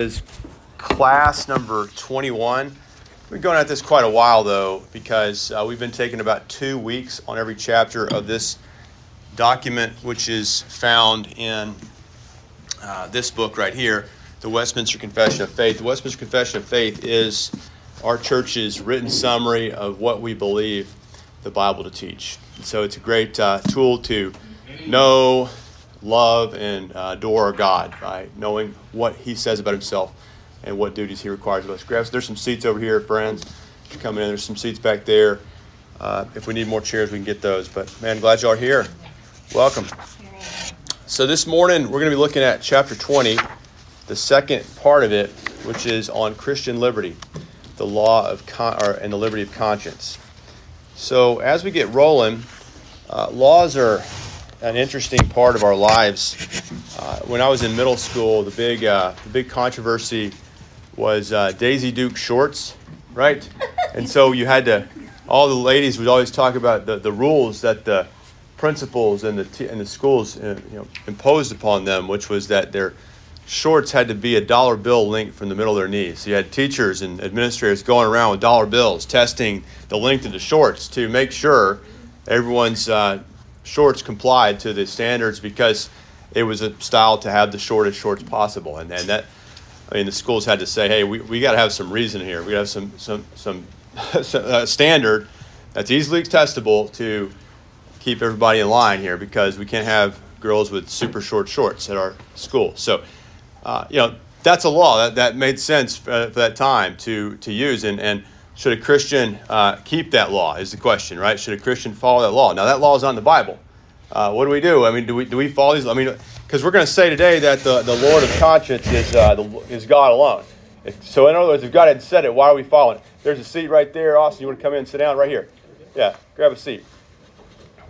is class number 21. We've been going at this quite a while though, because uh, we've been taking about two weeks on every chapter of this document, which is found in uh, this book right here, the Westminster Confession of Faith. The Westminster Confession of Faith is our church's written summary of what we believe the Bible to teach. so it's a great uh, tool to know love and uh, adore God by knowing what He says about Himself and what duties He requires of us. Grab, there's some seats over here, friends. You're coming in, there's some seats back there. Uh, if we need more chairs, we can get those. But man, glad y'all are here. Welcome. So this morning we're going to be looking at chapter 20, the second part of it, which is on Christian liberty, the law of con- or, and the liberty of conscience. So as we get rolling, uh, laws are an interesting part of our lives. Uh, when I was in middle school, the big uh, the big controversy was uh, Daisy Duke shorts, right? and so you had to. All the ladies would always talk about the, the rules that the principals and the t- and the schools uh, you know imposed upon them, which was that their shorts had to be a dollar bill length from the middle of their knees. So you had teachers and administrators going around with dollar bills, testing the length of the shorts to make sure everyone's uh, shorts complied to the standards because it was a style to have the shortest shorts possible. And, and that, I mean, the schools had to say, hey, we, we got to have some reason here. We got to have some, some, some uh, standard that's easily testable to keep everybody in line here because we can't have girls with super short shorts at our school. So, uh, you know, that's a law that, that made sense for, for, that time to, to use. And, and should a Christian uh, keep that law? Is the question, right? Should a Christian follow that law? Now, that law is on the Bible. Uh, what do we do? I mean, do we, do we follow these? I mean, because we're going to say today that the, the Lord of conscience is, uh, the, is God alone. If, so, in other words, if God had said it, why are we following? There's a seat right there. Austin, you want to come in and sit down right here? Yeah, grab a seat.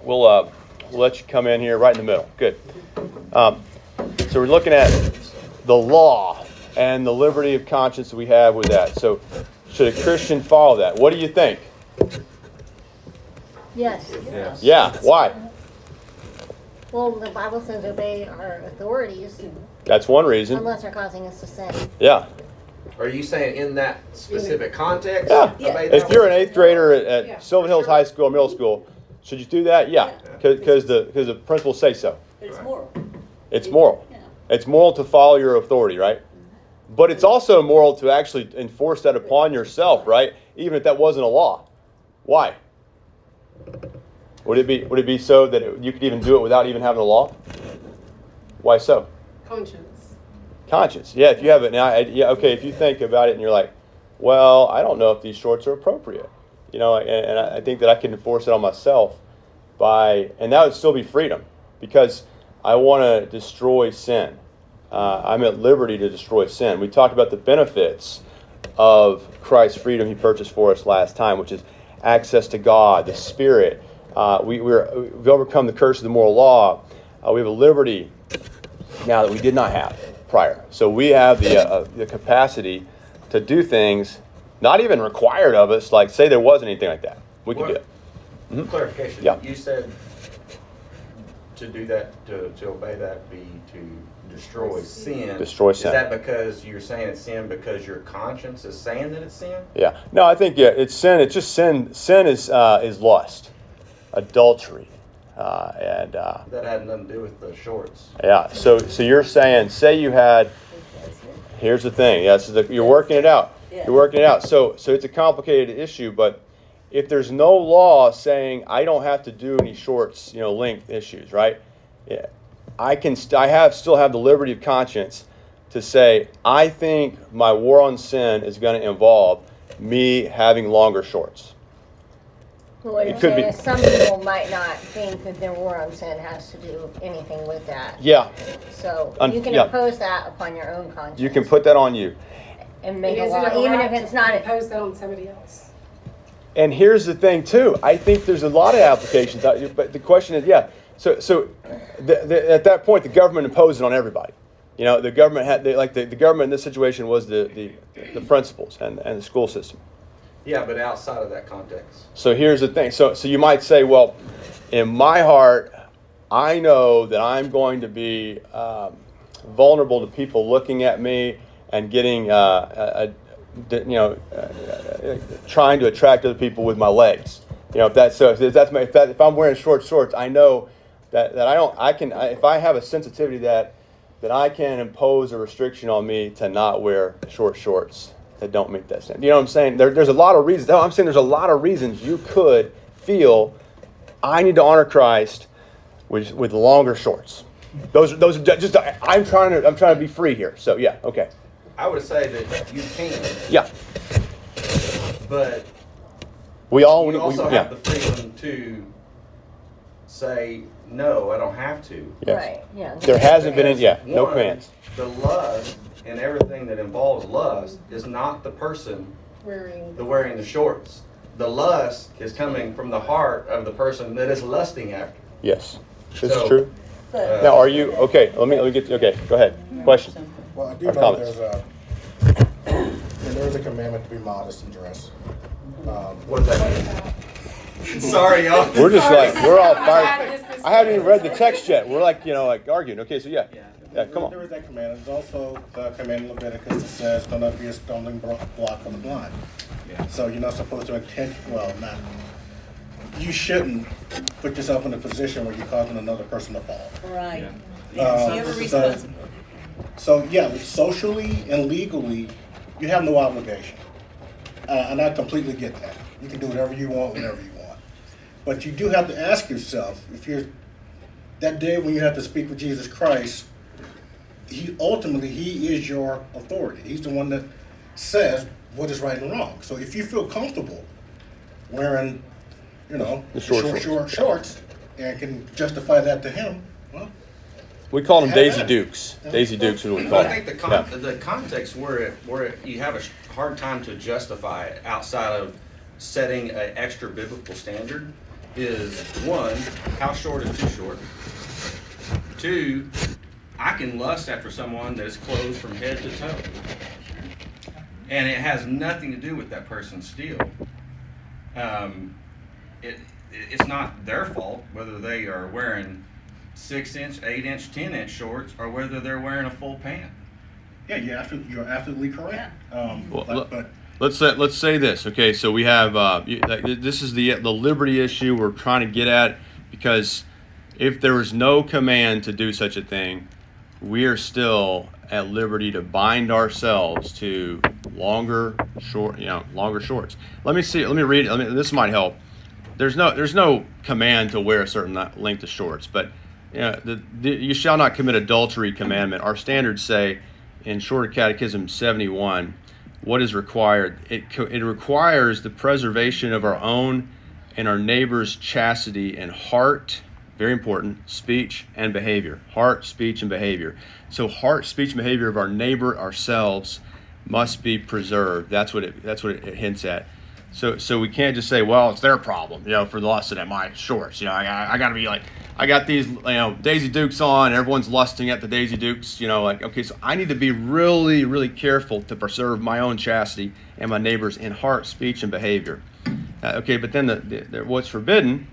We'll, uh, we'll let you come in here right in the middle. Good. Um, so, we're looking at the law and the liberty of conscience that we have with that. So, should a Christian follow that? What do you think? Yes. yes. Yeah. Why? Well, the Bible says obey our authorities. That's one reason. Unless they're causing us to sin. Yeah. Are you saying in that specific context? Yeah. yeah. If you're an eighth grader at, at yeah, Sylvan Hills sure. High School or middle school, should you do that? Yeah, because the because the principals say so. It's moral. It's moral. Yeah. It's moral to follow your authority, right? But it's also moral to actually enforce that upon yourself, right? Even if that wasn't a law. Why? Would it be would it be so that it, you could even do it without even having a law? Why so? Conscience. Conscience. Yeah, if you have it now, yeah, okay. If you think about it and you're like, well, I don't know if these shorts are appropriate, you know, and, and I think that I can enforce it on myself by, and that would still be freedom because I want to destroy sin uh, I'm at liberty to destroy sin. We talked about the benefits of Christ's freedom he purchased for us last time, which is access to God, the Spirit. Uh, we, have overcome the curse of the moral law. Uh, we have a liberty now that we did not have prior. So we have the, uh, the capacity to do things not even required of us, like say there wasn't anything like that. We can do it. Mm-hmm. Clarification. Yeah. You said to do that, to, to obey that, be to destroy sin. Destroy sin. Is that because you're saying it's sin because your conscience is saying that it's sin? Yeah. No, I think yeah, it's sin. It's just sin. Sin is uh, is lust, adultery, uh, and uh, that had nothing to do with the shorts. Yeah. So so you're saying, say you had. Here's the thing. Yes, yeah, so you're working it out. You're working it out. So so it's a complicated issue, but if there's no law saying I don't have to do any shorts, you know, length issues, right? Yeah. I can st- I have still have the liberty of conscience to say I think my war on sin is going to involve me having longer shorts. Well, what it could be. some people might not think that their war on sin has to do anything with that. Yeah. So Un- you can yeah. impose that upon your own conscience. You can put that on you. And make a law, even if it's not impose that on somebody else. And here's the thing, too. I think there's a lot of applications, but the question is, yeah, so, so the, the, at that point, the government imposed it on everybody. You know, the government had, they, like the, the government in this situation was the, the, the principals and, and the school system. Yeah, but outside of that context. So here's the thing. So, so you might say, well, in my heart, I know that I'm going to be um, vulnerable to people looking at me and getting, uh, you know, uh, trying to attract other people with my legs. You know, if that's so, if that's my, if, that, if I'm wearing short shorts, I know that, that I don't, I can, I, if I have a sensitivity that, that I can impose a restriction on me to not wear short shorts that don't meet that standard. You know what I'm saying? There, there's a lot of reasons. I'm saying there's a lot of reasons you could feel I need to honor Christ with, with longer shorts. Those, those are just, I'm trying to, I'm trying to be free here. So yeah, okay. I would say that you can, Yeah. but We all, you we, also yeah. have the freedom to say, no, I don't have to. Yes. Right, yeah. There hasn't been, any, yeah, no One, commands. The lust and everything that involves lust is not the person Wearing. the wearing the shorts. The lust is coming from the heart of the person that is lusting after. Yes. This So- is true. Uh, Now, are you, okay, let me, let me get, okay, go ahead. Question. Well, I do know comments? there's a, there is a commandment to be modest in dress. Um, What does that mean? Sorry, y'all. We're just like, we're all fired. I haven't even read the text yet. We're like, you know, like arguing. Okay, so yeah. Yeah, come There on. is that command. There's also the command in Leviticus that says, "Do not be a stumbling blo- block for the blind." Yeah. So you're not supposed to intent, well, not, you shouldn't put yourself in a position where you're causing another person to fall. Right. Um, You have a so- responsibility. So, yeah, socially and legally, you have no obligation. Uh, and I completely get that. You can do whatever you want, whenever you want. But you do have to ask yourself, if you're, that day when you have to speak with Jesus Christ, he ultimately, he is your authority. He's the one that says what is right and wrong. So if you feel comfortable wearing, you know, The short short, shorts. short shorts and can justify that to him, We call them Daisy Dukes. Daisy Dukes is what we call I think the con- Yeah. the context where it, where it, you have a hard time to justify it outside of setting an extra biblical standard is one, how short is too short? Two, I can lust after someone that is clothed from head to toe. And it has nothing to do with that person's steel. Um, it- it's not their fault whether they are wearing six inch, eight inch, ten inch shorts or whether they're wearing a full pant. yeah, you're absolutely, you're absolutely correct. Um, Well, but- but Let's say, let's say this. Okay, so we have uh, this is the the liberty issue we're trying to get at because if there was no command to do such a thing, we are still at liberty to bind ourselves to longer short, you know, longer shorts. Let me see. Let me read. Let me, this might help. There's no there's no command to wear a certain length of shorts, but you, know, the, the, you shall not commit adultery commandment. Our standards say in Shorter Catechism 71 what is required. It it requires the preservation of our own and our neighbor's chastity and heart, very important, speech and behavior. Heart, speech, and behavior. So heart, speech, and behavior of our neighbor, ourselves, must be preserved. That's what it that's what it, it hints at. So so we can't just say, well, it's their problem, you know, for the lusting at my shorts. You know, I, I got to be like, I got these, you know, Daisy Dukes on. Everyone's lusting at the Daisy Dukes. You know, like, okay, so I need to be really, really careful to preserve my own chastity and my neighbors in heart, speech, and behavior. Uh, okay, but then the, the, the what's forbidden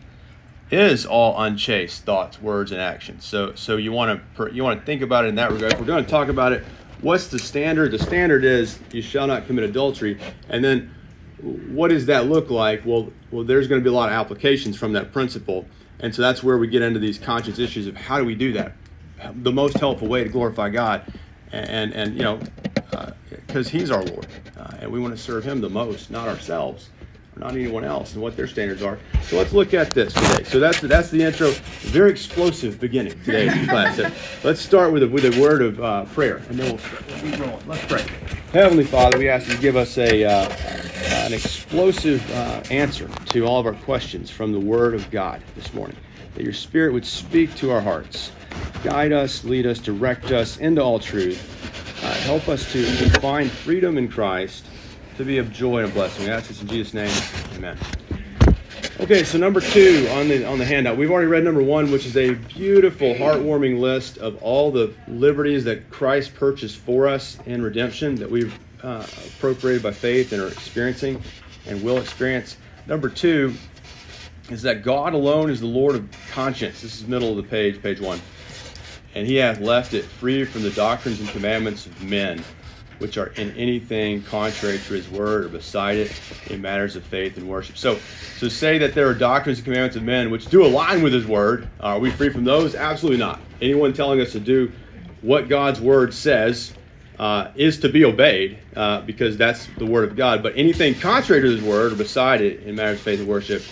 is all unchaste thoughts, words, and actions. So so you want to you want to think about it in that regard. If we're going to talk about it, what's the standard? The standard is you shall not commit adultery, and then what does that look like? Well, well, there's going to be a lot of applications from that principle, and so that's where we get into these conscience issues of how do we do that? The most helpful way to glorify God, and and, and you know, because He's our Lord, uh, and we want to serve Him the most, not ourselves, or not anyone else, and what their standards are. So let's look at this today. So that's that's the intro. Very explosive beginning today in class. So let's start with a, with a word of uh, prayer, and then we'll, we'll keep rolling. Let's pray. Heavenly Father, we ask you to give us a uh, an explosive uh, answer to all of our questions from the Word of God this morning. That your Spirit would speak to our hearts, guide us, lead us, direct us into all truth. Uh, help us to, to find freedom in Christ, to be of joy and a blessing. We ask this in Jesus' name. Amen. Okay, so number two on the on the handout, we've already read number one, which is a beautiful, heartwarming list of all the liberties that Christ purchased for us in redemption that we've uh, appropriated by faith and are experiencing and will experience. Number two is that God alone is the Lord of conscience. This is middle of the page, page one. And he hath left it free from the doctrines and commandments of men. which are in anything contrary to his word or beside it in matters of faith and worship. So, so say that there are doctrines and commandments of men which do align with his word. Are we free from those? Absolutely not. Anyone telling us to do what God's word says uh, is to be obeyed uh, because that's the word of God. But anything contrary to his word or beside it in matters of faith and worship,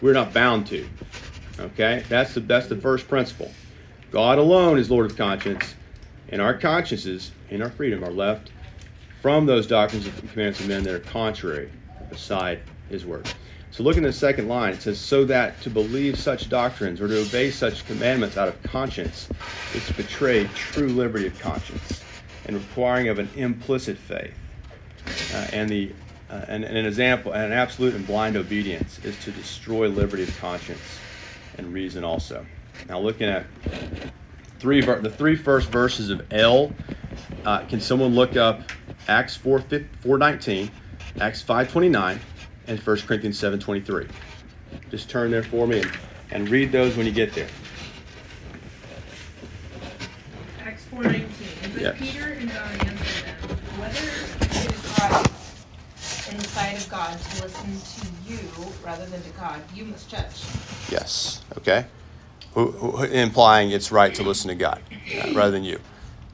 we're not bound to. Okay, that's the that's the first principle. God alone is Lord of conscience, and our consciences and our freedom are left from those doctrines and commandments of men that are contrary beside His word. So look in the second line. It says, "So that to believe such doctrines or to obey such commandments out of conscience is to betray true liberty of conscience, and requiring of an implicit faith, uh, and the uh, and, and an example, an absolute and blind obedience is to destroy liberty of conscience and reason also." Now, looking at three the three first verses of L, uh, can someone look up Acts 4, 419, Acts 529, and 1 Corinthians 723? Just turn there for me and, and read those when you get there. Acts 4.19. But yes. Peter and John answered them, Whether it is right in the sight of God to listen to you rather than to God, you must judge. Yes. Okay implying it's right to listen to God uh, rather than you.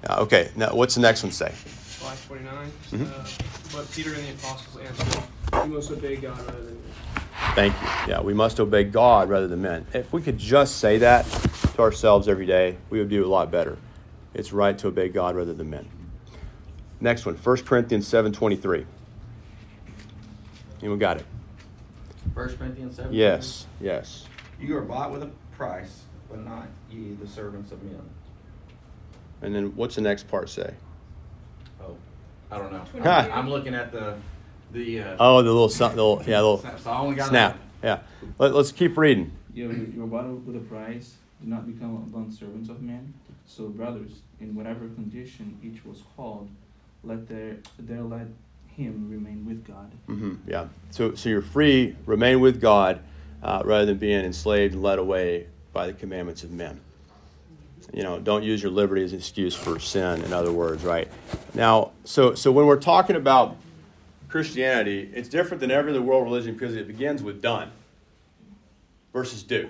Uh, okay, now what's the next one say? 529. Mm-hmm. Uh, but Peter and the apostles answered, We must obey God rather than men. Thank you. Yeah, we must obey God rather than men. If we could just say that to ourselves every day, we would do a lot better. It's right to obey God rather than men. Next one, 1 Corinthians 7.23. Anyone got it? 1 Corinthians 7? Yes, yes. You are bought with a price but not ye the servants of men. And then what's the next part say? Oh, I don't know. I'm looking at the the. Uh, oh, the little, the little yeah, the little so I only got snap. Yeah, Let, us keep reading. You are bought with a price. Do not become bond servants of men. So, brothers, in whatever condition each was called, let their there let him remain with God. Mm-hmm, yeah. So, so you're free. Remain with God, uh, rather than being enslaved and led away by the commandments of men. You know, don't use your liberty as an excuse for sin, in other words, right? Now, so, so when we're talking about Christianity, it's different than every other world religion because it begins with done versus do.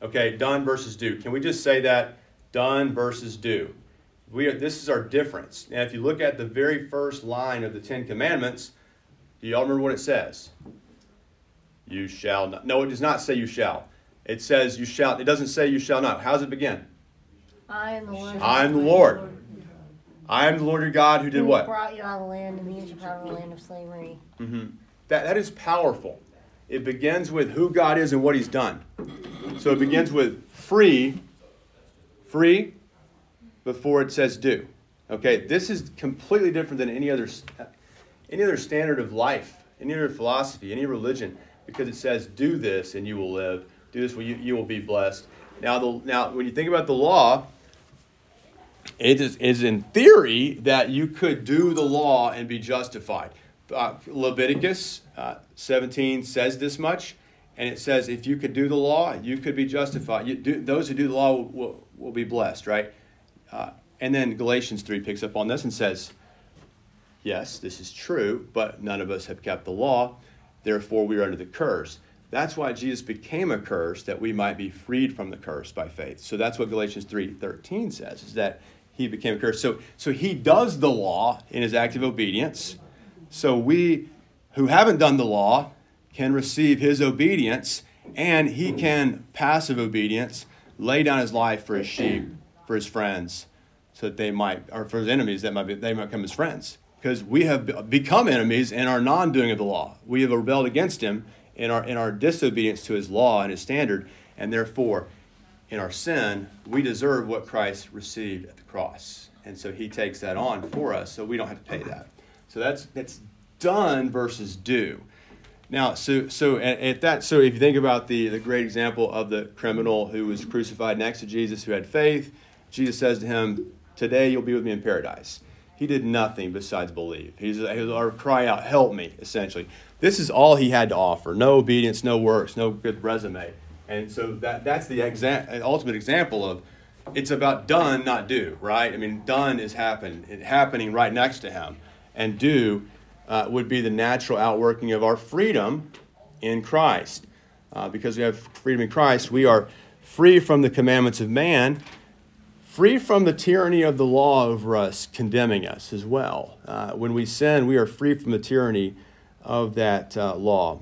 Okay, done versus do. Can we just say that? Done versus do. We are, this is our difference. Now, if you look at the very first line of the Ten Commandments, do y'all remember what it says? You shall not. No, it does not say you shall. It says, You shall, it doesn't say you shall not. How does it begin? I am the Lord. I am the Lord. I am the Lord your God who did what? brought you out of the land and means you out of the land of slavery. Mm-hmm. That, that is powerful. It begins with who God is and what he's done. So it begins with free, free, before it says do. Okay, this is completely different than any other, any other standard of life, any other philosophy, any religion, because it says do this and you will live do this, you, you will be blessed. Now, the, now, when you think about the law, it is, is in theory that you could do the law and be justified. Uh, Leviticus uh, 17 says this much, and it says if you could do the law, you could be justified. You do, those who do the law will, will, will be blessed, right? Uh, and then Galatians 3 picks up on this and says, yes, this is true, but none of us have kept the law. Therefore, we are under the curse. That's why Jesus became a curse that we might be freed from the curse by faith. So that's what Galatians 3:13 says is that he became a curse. So so he does the law in his active obedience. So we who haven't done the law can receive his obedience and he can passive obedience lay down his life for his sheep, for his friends, so that they might or for his enemies that might be, they might become his friends. Because we have become enemies in our non-doing of the law. We have rebelled against him in our, in our disobedience to his law and his standard, and therefore, in our sin, we deserve what Christ received at the cross. And so he takes that on for us, so we don't have to pay that. So that's, that's done versus do. Now, so, so at, at that, so if you think about the, the great example of the criminal who was crucified next to Jesus who had faith, Jesus says to him, Today you'll be with me in paradise. He did nothing besides believe. He's, he or cry out, help me, essentially. This is all he had to offer. No obedience, no works, no good resume. And so that, that's the exa- ultimate example of it's about done, not do, right? I mean, done is happen, happening right next to him. and do uh, would be the natural outworking of our freedom in Christ. Uh, because we have freedom in Christ, we are free from the commandments of man, free from the tyranny of the law over us, condemning us as well. Uh, when we sin, we are free from the tyranny of that uh, law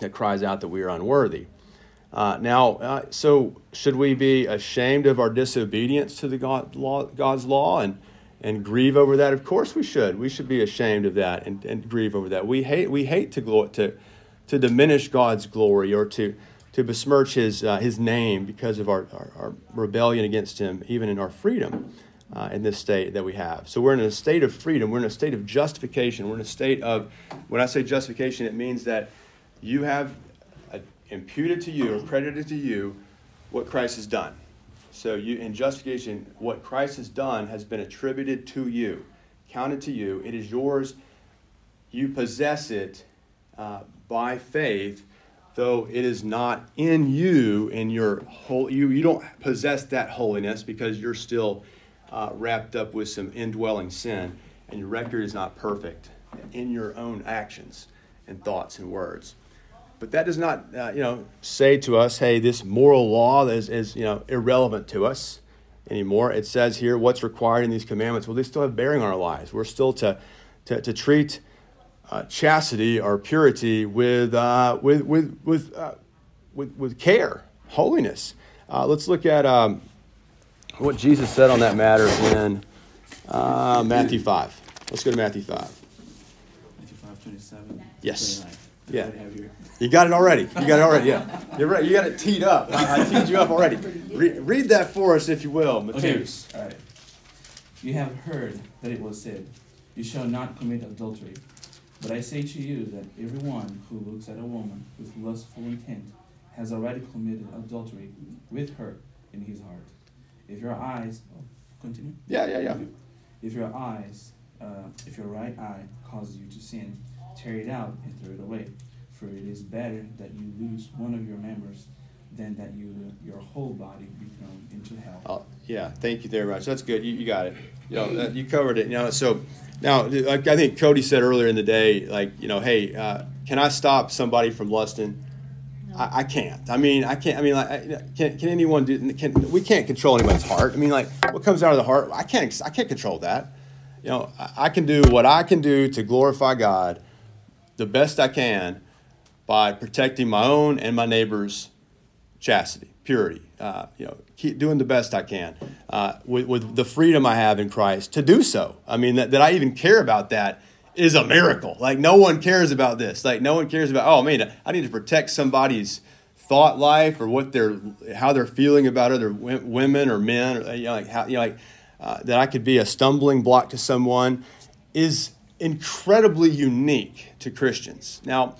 that cries out that we are unworthy. Uh, now, uh, so should we be ashamed of our disobedience to the God, law, God's law and, and grieve over that? Of course we should. We should be ashamed of that and, and grieve over that. We hate, we hate to, glo- to, to diminish God's glory or to, to besmirch his, uh, his name because of our, our, our, rebellion against him, even in our freedom uh, in this state that we have. So we're in a state of freedom. We're in a state of justification. We're in a state of, when I say justification, it means that you have imputed to you or credited to you what Christ has done. So you in justification, what Christ has done has been attributed to you, counted to you. It is yours. You possess it uh, by faith, though it is not in you. In your whole, you you don't possess that holiness because you're still uh, wrapped up with some indwelling sin, and your record is not perfect in your own actions and thoughts and words. But that does not, uh, you know, say to us, hey, this moral law is, is, you know, irrelevant to us anymore. It says here what's required in these commandments. Well, they still have bearing on our lives. We're still to, to, to treat uh, chastity or purity with, uh, with, with, with, uh, with, with care, holiness. Uh, let's look at um, what Jesus said on that matter in uh, Matthew 5. Let's go to Matthew 5. Matthew 5, 27. Yes. Yeah. You got it already. You got it already. Yeah. You're right. You got it teed up. I, I teed you up already. Re- read that for us, if you will, Mateus. Okay. All right. You have heard that it was said, You shall not commit adultery. But I say to you that everyone who looks at a woman with lustful intent has already committed adultery with her in his heart. If your eyes, oh, continue. Yeah, yeah, yeah. If your eyes, uh, if your right eye causes you to sin, tear it out and throw it away. For it is better that you lose one of your members than that you your whole body be thrown into hell. Oh, yeah, thank you very much. That's good. You, you got it. You know, you covered it. You know, so now, like I think Cody said earlier in the day, like you know, hey, uh, can I stop somebody from lusting? I, I, can't. I mean, I can't. I mean, like, can, can anyone do? Can we can't control anybody's heart? I mean, like, what comes out of the heart? I can't. I can't control that. You know, I, I can do what I can do to glorify God the best I can by protecting my own and my neighbor's chastity, purity. Uh, you know, keep doing the best I can uh, with, with the freedom I have in Christ to do so. I mean, that, that I even care about that is a miracle. Like, no one cares about this. Like, no one cares about, oh, man, I need to protect somebody's thought life or what they're, how they're feeling about other women or men, or, you know, like, how, you know, like, uh, that I could be a stumbling block to someone is incredibly unique to Christians. Now,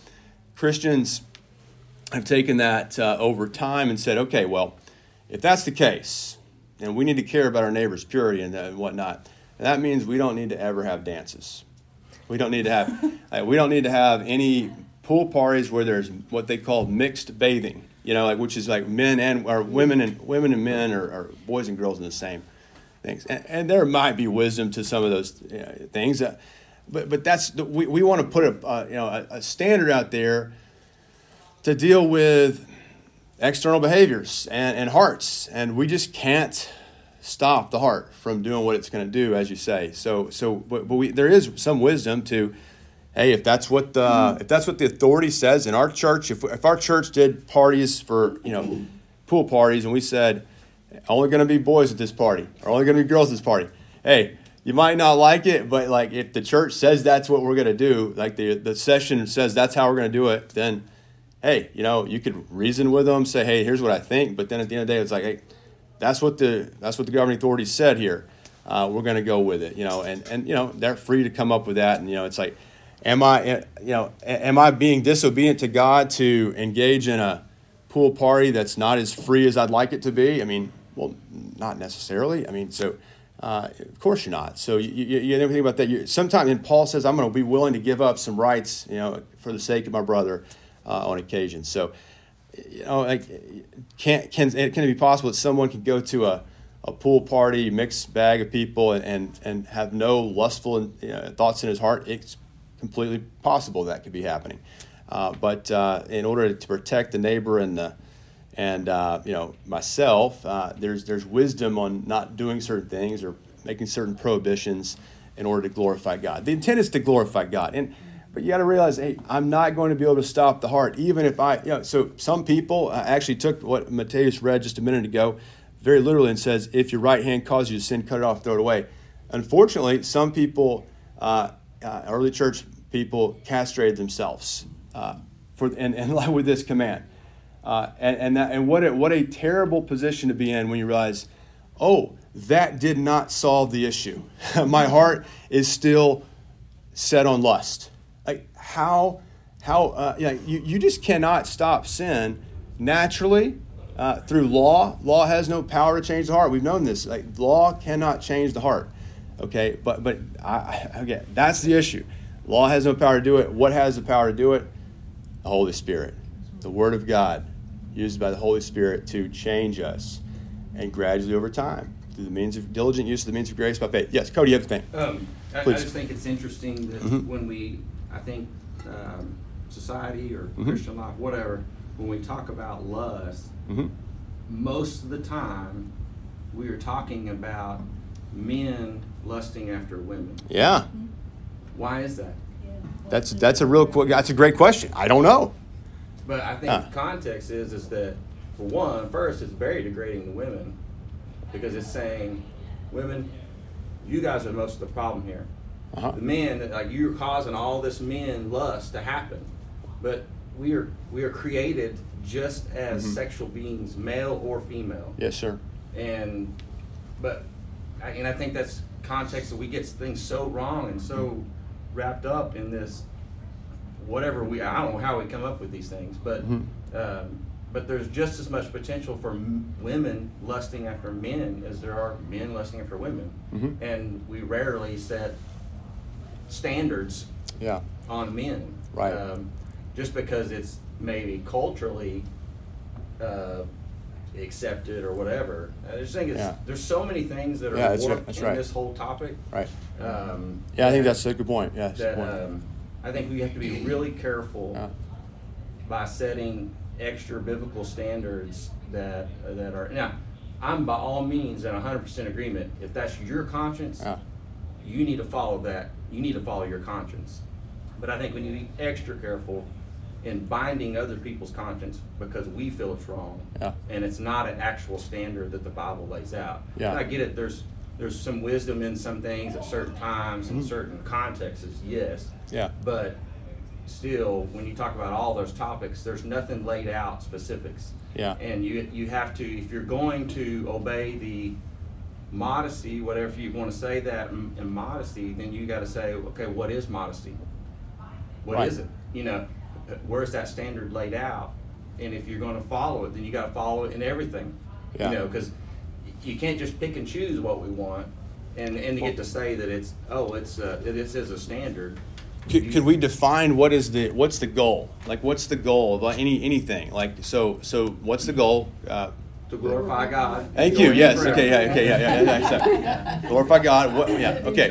Christians have taken that uh, over time and said, okay, well, if that's the case, and we need to care about our neighbor's purity and, and whatnot, that means we don't need to ever have dances. We don't need to have, uh, we don't need to have any pool parties where there's what they call mixed bathing. You know, like which is like men and or women and women and men or, or boys and girls in the same things. And, and, there might be wisdom to some of those you know, things. Uh, but but that's the, we, we want to put a uh, you know a, a, standard out there to deal with external behaviors and, and hearts and we just can't stop the heart from doing what it's going to do as you say so so but, but we, there is some wisdom to hey if that's what the mm-hmm. if that's what the authority says in our church if, if our church did parties for you know pool parties and we said only going to be boys at this party or only going to be girls at this party hey you might not like it, but like if the church says that's what we're gonna do, like the the session says that's how we're gonna do it, then hey, you know, you could reason with them, say, hey, here's what I think, but then at the end of the day, it's like, hey, that's what the that's what the governing authorities said here. Uh, we're gonna go with it, you know, and and you know they're free to come up with that, and you know it's like, am I, eh, you know, am I being disobedient to God to engage in a pool party that's not as free as I'd like it to be? I mean, well, not necessarily. I mean, so uh, of course you're not. So you, you, you never think about that. Sometimes, and Paul says, I'm going to be willing to give up some rights, you know, for the sake of my brother uh, on occasion. So, you know, like, can, can, can it be possible that someone can go to a, a pool party, mixed bag of people, and, and, and have no lustful you know, thoughts in his heart, it's completely possible that could be happening. Uh, but uh, in order to protect the neighbor and the and uh, you know myself, uh, there's there's wisdom on not doing certain things or making certain prohibitions in order to glorify God. The intent is to glorify God, and but you got to realize, hey, I'm not going to be able to stop the heart, even if I, you know. So some people uh, actually took what Matthias read just a minute ago, very literally, and says, if your right hand causes you to sin, cut it off, throw it away. Unfortunately, some people, uh, uh, early church people, castrated themselves uh, for and, and with this command. Uh, and and, that, and what, a, what a terrible position to be in when you realize, oh, that did not solve the issue. My heart is still set on lust. Like how, how uh, you, you, you just cannot stop sin naturally uh, through law. Law has no power to change the heart. We've known this. Like law cannot change the heart. Okay, but but I, again, that's the issue. Law has no power to do it. What has the power to do it? The Holy Spirit, the Word of God used by the Holy Spirit to change us and gradually over time through the means of diligent use of the means of grace by faith. Yes, Cody, you have a thing. Um, I, I, just think it's interesting that mm-hmm. when we, I think, um, society or mm-hmm. Christian life, whatever, when we talk about lust, mm-hmm. most of the time we are talking about men lusting after women. Yeah. Why is that? That's that's a real that's a great question. I don't know. But I think the context is is that for one, first it's very degrading to women because it's saying, women, you guys are most of the problem here. Uh-huh. The men, like you're causing all this men lust to happen, but we are we are created just as mm-hmm. sexual beings, male or female. Yes, sir. And but and I think that's context that we get things so wrong and so mm-hmm. wrapped up in this whatever we I don't know how we come up with these things, but mm-hmm. um, but there's just as much potential for m- women lusting after men as there are men lusting after women, mm-hmm. and we rarely set standards yeah. on men, right? Um, just because it's maybe culturally uh, accepted or whatever. I just think it's yeah. there's so many things that are yeah, warped right. in right. this whole topic. Right. Um, yeah, I think that's a good point. Yeah. That, um, I think we have to be really careful by setting extra biblical standards that that are now. I'm by all means in 100% agreement. If that's your conscience, you need to follow that. You need to follow your conscience. But I think we need to be extra careful in binding other people's conscience because we feel it's wrong, yeah. and it's not an actual standard that the Bible lays out. Yeah. I get it. There's there's some wisdom in some things at certain times and mm-hmm. certain contexts. Yes. Yeah. But still, when you talk about all those topics, there's nothing laid out specifics. Yeah. And you you have to if you're going to obey the modesty, whatever you want to say that in, modesty, then you got to say, okay, what is modesty? What right. is it? You know, where's that standard laid out? And if you're going to follow it, then you got to follow it in everything. Yeah. You know, because you can't just pick and choose what we want, and and to get to say that it's oh it's uh, this is a standard. Could, could we define what is the what's the goal? Like what's the goal of any anything? Like so so what's the goal? Uh, to glorify God. Thank you. Yes. Okay. Yeah. Okay. Yeah. Yeah. yeah, yeah. So, glorify God. What, yeah. Okay.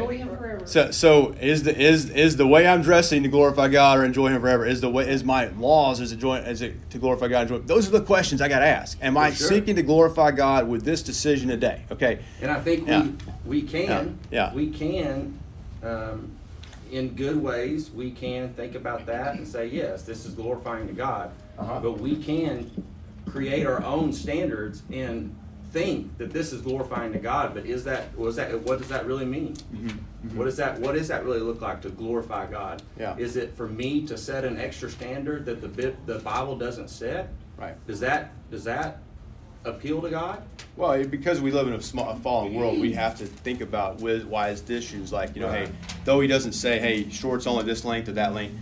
So, so is the is is the way I'm dressing to glorify God or enjoy Him forever? Is the way is my laws is it joy, is it to glorify God? Enjoy, those are the questions I got to ask. Am I sure. seeking to glorify God with this decision today? Okay. And I think yeah. we we can yeah. yeah. we can um, in good ways we can think about that and say yes this is glorifying to God, uh-huh. but we can create our own standards and think that this is glorifying to God, but is that was that what does that really mean? Mm-hmm. Mm-hmm. What does that what does that really look like to glorify God? Yeah. Is it for me to set an extra standard that the the Bible doesn't set? Right. Does that does that appeal to God? Well, because we live in a, small, a fallen world, we have to think about wise issues like you know, right. hey, though he doesn't say, hey, short's only this length or that length.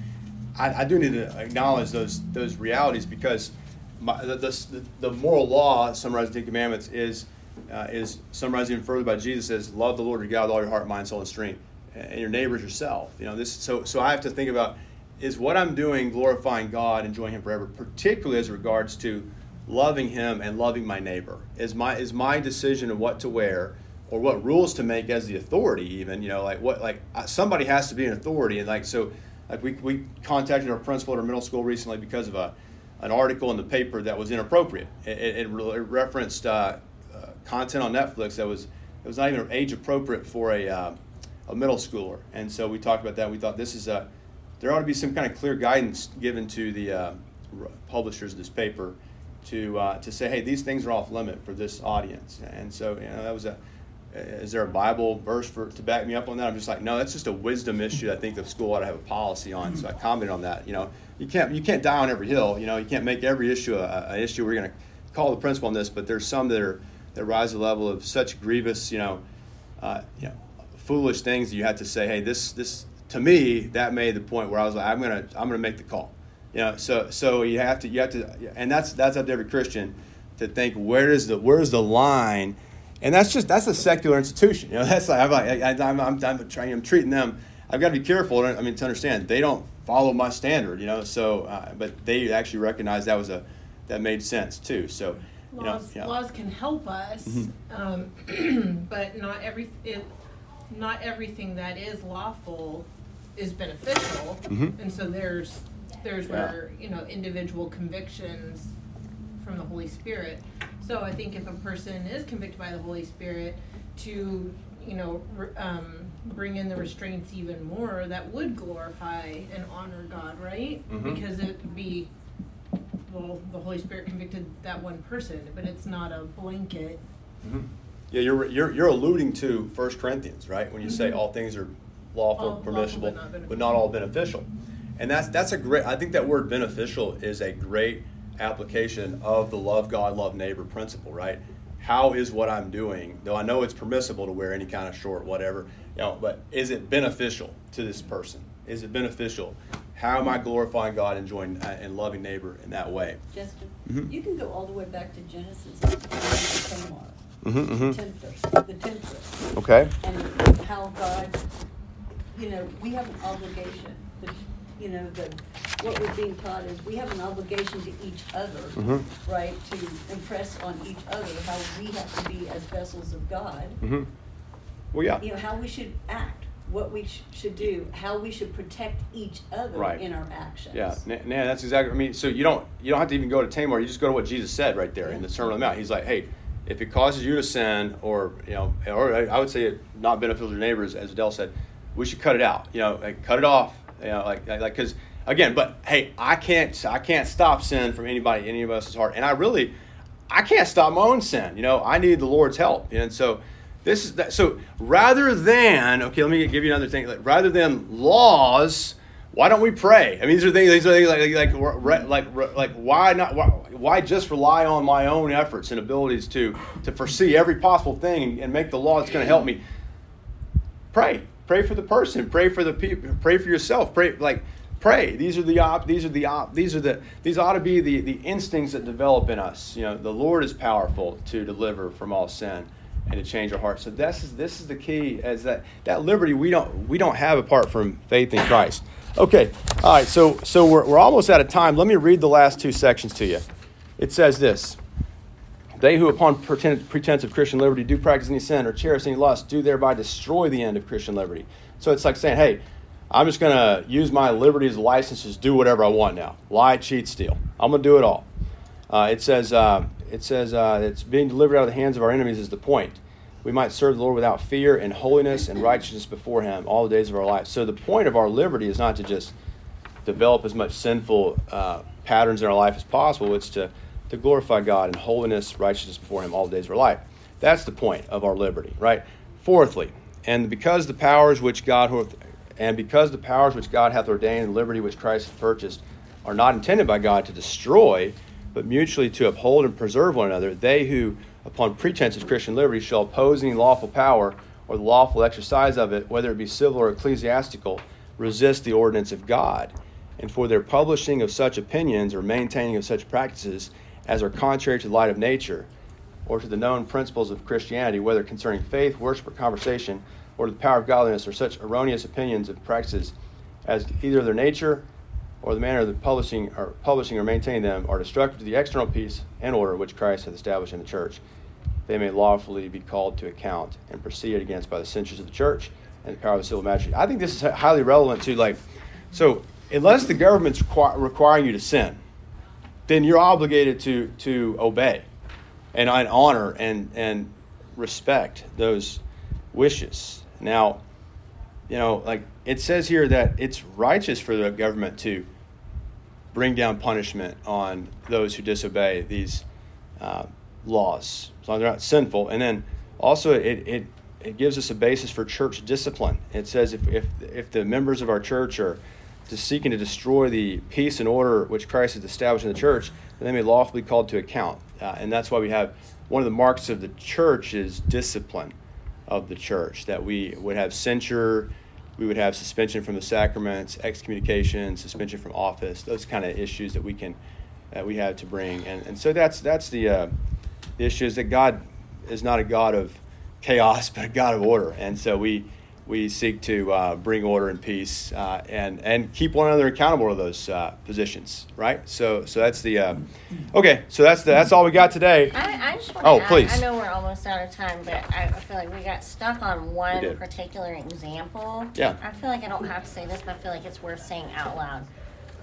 I, I do need to acknowledge those those realities because my, the, the, the, moral law summarized in the Ten Commandments is uh, is summarized even further by Jesus says, "Love the Lord your God with all your heart, mind, soul, and strength, and your neighbors yourself." You know this. So so I have to think about is what I'm doing glorifying God, and enjoying Him forever, particularly as regards to loving him and loving my neighbor is my is my decision of what to wear or what rules to make as the authority even you know like what like uh, somebody has to be an authority and like so like we, we contacted our principal at our middle school recently because of a an article in the paper that was inappropriate it, it, it referenced uh, uh, content on netflix that was it was not even age appropriate for a, uh, a middle schooler and so we talked about that we thought this is a there ought to be some kind of clear guidance given to the uh, publishers of this paper to uh, to say, hey, these things are off limit for this audience. And so, you know, that was a. Is there a Bible verse for to back me up on that? I'm just like, no, that's just a wisdom issue. I think the school ought to have a policy on. So I commented on that. You know, you can't you can't die on every hill. You know, you can't make every issue an issue. We're going to call the principal on this, but there's some that are that rise to the level of such grievous, you know, uh, you know, foolish things that you have to say, hey, this this to me that made the point where I was like, I'm gonna I'm gonna make the call. You know, so so you have to you have to, and that's that's up to every Christian to think where is the where's the line, and that's just that's a secular institution. You know, that's like I'm like I, am I'm, I'm trying I'm treating them. I've got to be careful. I mean, to understand they don't follow my standard. You know, so uh, but they actually recognize that was a that made sense too. So. You laws, know, yeah. laws can help us, mm-hmm. um, but not every it, not everything that is lawful is beneficial, mm-hmm. and so there's there's Yeah. where, you know, individual convictions from the Holy Spirit. So I think if a person is convicted by the Holy Spirit to, you know, um, bring in the restraints even more, that would glorify and honor God, right? Mhm. Because it'd be, well, the Holy Spirit convicted that one person, but it's not a blanket. Mm-hmm. Yeah, you're, you're, you're alluding to First Corinthians, right? When you say mm-hmm. all things are lawful, All lawful, permissible, but not but not all beneficial and that's that's a great i think that word beneficial is a great application of the love god love neighbor principle right? How is what i'm doing though i know it's permissible to wear any kind of short whatever you know but is it beneficial to this person? Is it beneficial? How am i glorifying god and enjoying uh, and loving neighbor in that way? Justin mm-hmm. you can go all the way back to genesis mm-hmm, mm-hmm. the temptress okay. And how god you know we have an obligation you know, the, what we're being taught is we have an obligation to each other, Mhm. right? To impress on each other how we have to be as vessels of God. Mm-hmm. Well, yeah. You know, how we should act, what we sh- should do, how we should protect each other Right. in our actions. Yeah, nah, that's exactly. I mean, so you don't you don't have to even go to Tamar. You just go to what Jesus said right there in the Sermon on the Mount. He's like, hey, if it causes you to sin, or you know, or I would say it not beneficial to your neighbors, as Adele said, we should cut it out. You know, like, cut it off. You know, like like because again, but hey, I can't I can't stop sin from anybody any of us' heart, and I really I can't stop my own sin. You know, I need the Lord's help, and so this is that. So rather than okay, let me give you another thing. Like, rather than laws, why don't we pray? I mean, these are things, these are things like, like, like, like, why not? Why, why just rely on my own efforts and abilities to to foresee every possible thing and make the law that's going to help me? Pray, pray for the person, pray for the people, pray for yourself, pray like pray. These are the op, these are the op, these are the these ought to be the the instincts that develop in us. You know, the Lord is powerful to deliver from all sin and to change our hearts. So this is this is the key as that that liberty we don't we don't have apart from faith in Christ. Okay. All right. So so we're we're almost out of time. Let me read the last two sections to you. It says this. They who, upon pretense of Christian liberty, do practice any sin or cherish any lust, do thereby destroy the end of Christian liberty. So it's like saying, hey, I'm just going to use my liberty as licenses, do whatever I want now. Lie, cheat, steal. I'm going to do it all. Uh, it says, uh, it says uh, it's being delivered out of the hands of our enemies is the point. We might serve the Lord without fear and holiness and righteousness before Him all the days of our life. So the point of our liberty is not to just develop as much sinful uh, patterns in our life as possible. It's to, to glorify God in holiness, righteousness before Him all the days of our life. That's the point of our liberty, right? Fourthly, and because the powers which God and because the powers which God hath ordained and liberty which Christ hath purchased are not intended by God to destroy, but mutually to uphold and preserve one another, they who, upon pretense of Christian liberty, shall oppose any lawful power or the lawful exercise of it, whether it be civil or ecclesiastical, resist the ordinance of God. And for their publishing of such opinions or maintaining of such practices as are contrary to the light of nature, or to the known principles of Christianity, whether concerning faith, worship, or conversation, or the power of godliness, or such erroneous opinions and practices as either their nature or the manner of the publishing or publishing or maintaining them are destructive to the external peace and order which Christ hath established in the church. They may lawfully be called to account and proceeded against by the censures of the church and the power of the civil magistrate. I think this is highly relevant to like, so unless the government's requ- requiring you to sin, then you're obligated to to obey and, honor and and respect those wishes. Now, you know, like it says here that it's righteous for the government to bring down punishment on those who disobey these uh, laws, as long as they're not sinful. And then also, it, it, it gives us a basis for church discipline. It says if, if, if the members of our church are just seeking to destroy the peace and order which Christ has established in the church, then they may lawfully be called to account. Uh, and that's why we have one of the marks of the church is discipline of the church, that we would have censure we would have suspension from the sacraments, excommunication, suspension from office, those kind of issues that we can that we have to bring. And, and so that's that's the, uh, the issue is that God is not a God of chaos, but a God of order. And so we we seek to uh, bring order and peace uh, and and keep one another accountable to those uh, positions, right? So so that's the uh, okay. So that's the, that's all we got today. I, I just want Oh, to please. I know we're almost out of time, but I, I feel like we got stuck on one particular example. Yeah. I feel like I don't have to say this, but I feel like it's worth saying out loud.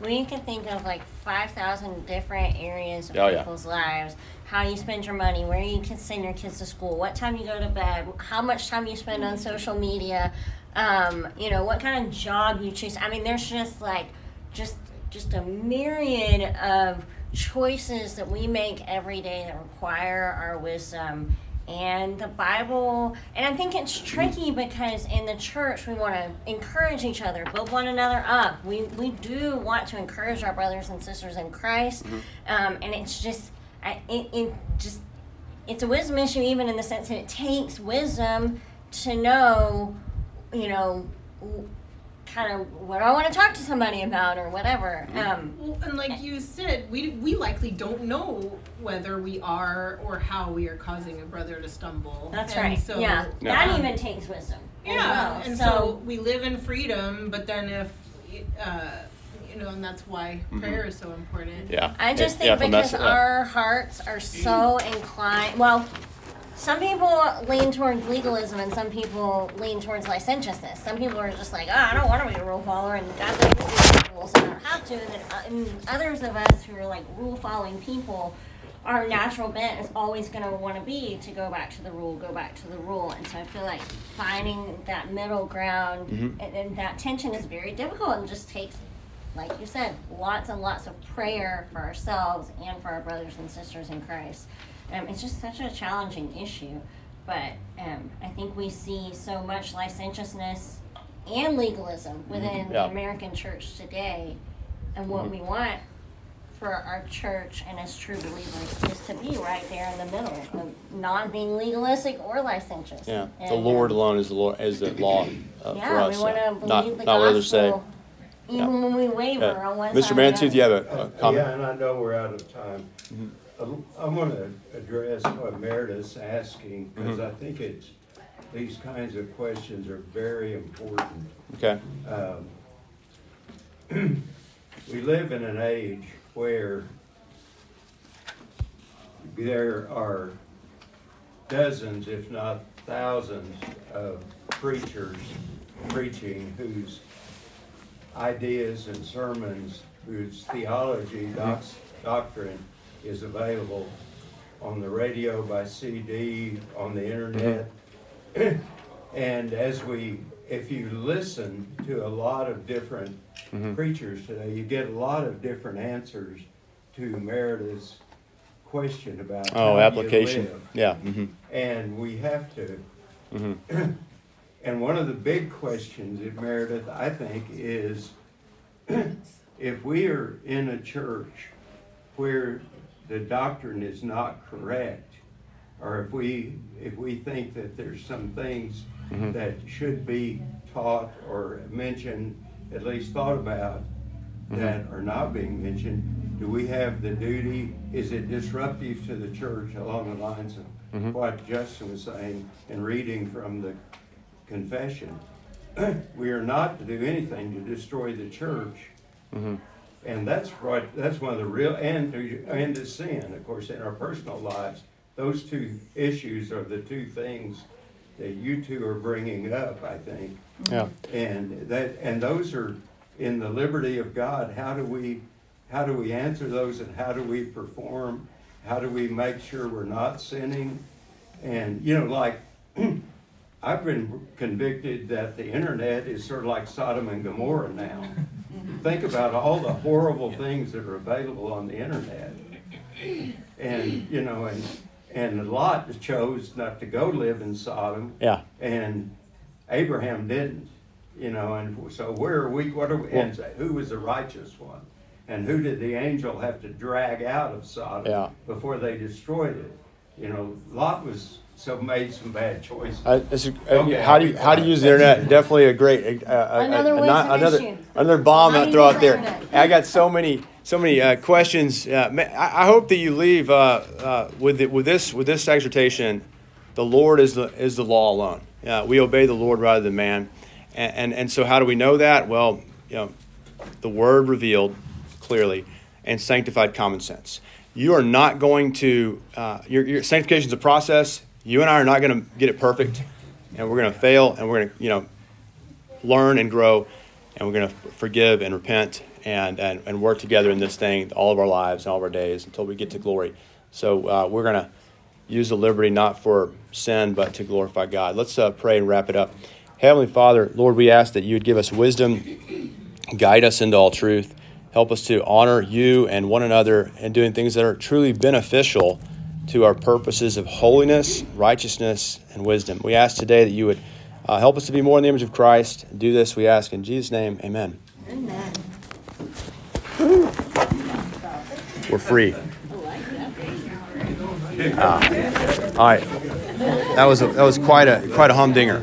We can think of like 5,000 different areas of Oh, yeah. people's lives. How you spend your money, where you can send your kids to school, what time you go to bed, how much time you spend on social media, um, you know, what kind of job you choose. I mean, there's just like, just just a myriad of choices that we make every day that require our wisdom and the bible and i think it's tricky because in the church we want to encourage each other build one another up. We, we do want to encourage our brothers and sisters in christ. Um, and it's just I, it, it just it's a wisdom issue even in the sense that it takes wisdom to know you know kind of what do I want to talk to somebody about or whatever. Um, Well, and like you said, we we likely don't know whether we are or how we are causing a brother to stumble. that's And right. So, yeah, No. that um, even takes wisdom. as Yeah, well. and so, so, we live in freedom, but then if, uh, you know, and that's why prayer is so important. Yeah. I just Yeah, think from that because our hearts are so inclined. Well, some people lean towards legalism, and some people lean towards licentiousness. Some people are just like, oh, I don't want to be a rule follower, and God doesn't do rules, so I don't have to. And, then, uh, and others of us who are like rule following people, our natural bent is always going to want to be to go back to the rule, go back to the rule. And so I feel like finding that middle ground Mm-hmm. and, and that tension is very difficult and just takes like you said, lots and lots of prayer for ourselves and for our brothers and sisters in Christ. Um, it's just such a challenging issue, but um, I think we see so much licentiousness and legalism within Yeah. the American church today, and what we want for our church and as true believers is to be right there in the middle of not being legalistic or licentious. Yeah, And, the Lord um, alone is the Lord is the law uh, yeah, for us. we want to so believe not the not gospel, what others say. even when we waver Yeah. on one. Mr. or the Mantooth, you have a, a comment? Yeah, and I know we're out of time. I want to address what Meredith's asking, because I think it's, these kinds of questions are very important. Okay. Um, We live in an age where there are dozens, if not thousands, of preachers preaching whose ideas and sermons, whose theology, doc- doctrine is available on the radio, by CD, on the internet. And as we, if you listen to a lot of different preachers today, you get a lot of different answers to Meredith's question about Oh, application. Yeah. hmm And we have to, hmm and one of the big questions at Meredith, I think, is if we are in a church where the doctrine is not correct, or if we, if we think that there's some things mm-hmm. that should be taught or mentioned, at least thought about, mm-hmm. that are not being mentioned, do we have the duty, is it disruptive to the church along the lines of mm-hmm. what Justin was saying and reading from the confession? We are not to do anything to destroy the church. And that's what, that's one of the real, and to, and to sin, of course, in our personal lives. Those two issues are the two things that you two are bringing up, I think. Yeah. And that, and those are in the liberty of God. How do we, how do we answer those and how do we perform? How do we make sure we're not sinning? And, you know, like, I've been convicted that the internet is sort of like Sodom and Gomorrah now. Think about all the horrible things that are available on the internet. And, you know, and, and Lot chose not to go live in Sodom. Yeah. And Abraham didn't, you know, and so where are we, what are we, and who was the righteous one? And who did the angel have to drag out of Sodom Yeah. before they destroyed it? You know, Lot was, so made some bad choices. Uh, it's a- Okay, how do you how do you use the internet? Definitely a great uh, Another uh, not, wisdom another issue. Another bomb I throw out there. the? I got so many so many uh, questions. Uh, I, I hope that you leave uh, uh, with it, with this with this exhortation. The Lord is the is the law alone. Uh, we obey the Lord rather than man, and, and and so how do we know that? Well, you know, the Word revealed clearly and sanctified common sense. You are not going to uh, your, your sanctification is a process. You and I are not going to get it perfect, and we're going to fail, and we're going to you know learn and grow, and we're going to forgive and repent and, and and work together in this thing all of our lives and all of our days until we get to glory. So uh, we're going to use the liberty not for sin but to glorify God. Let's uh, pray and wrap it up. Heavenly Father, Lord, we ask that you would give us wisdom, guide us into all truth, help us to honor you and one another and doing things that are truly beneficial to our purposes of holiness, righteousness, and wisdom. We ask today that you would uh, help us to be more in the image of Christ. Do this, we ask in Jesus' name. Amen. Amen. We're free. Ah. all right. That was a, that was quite a quite a humdinger.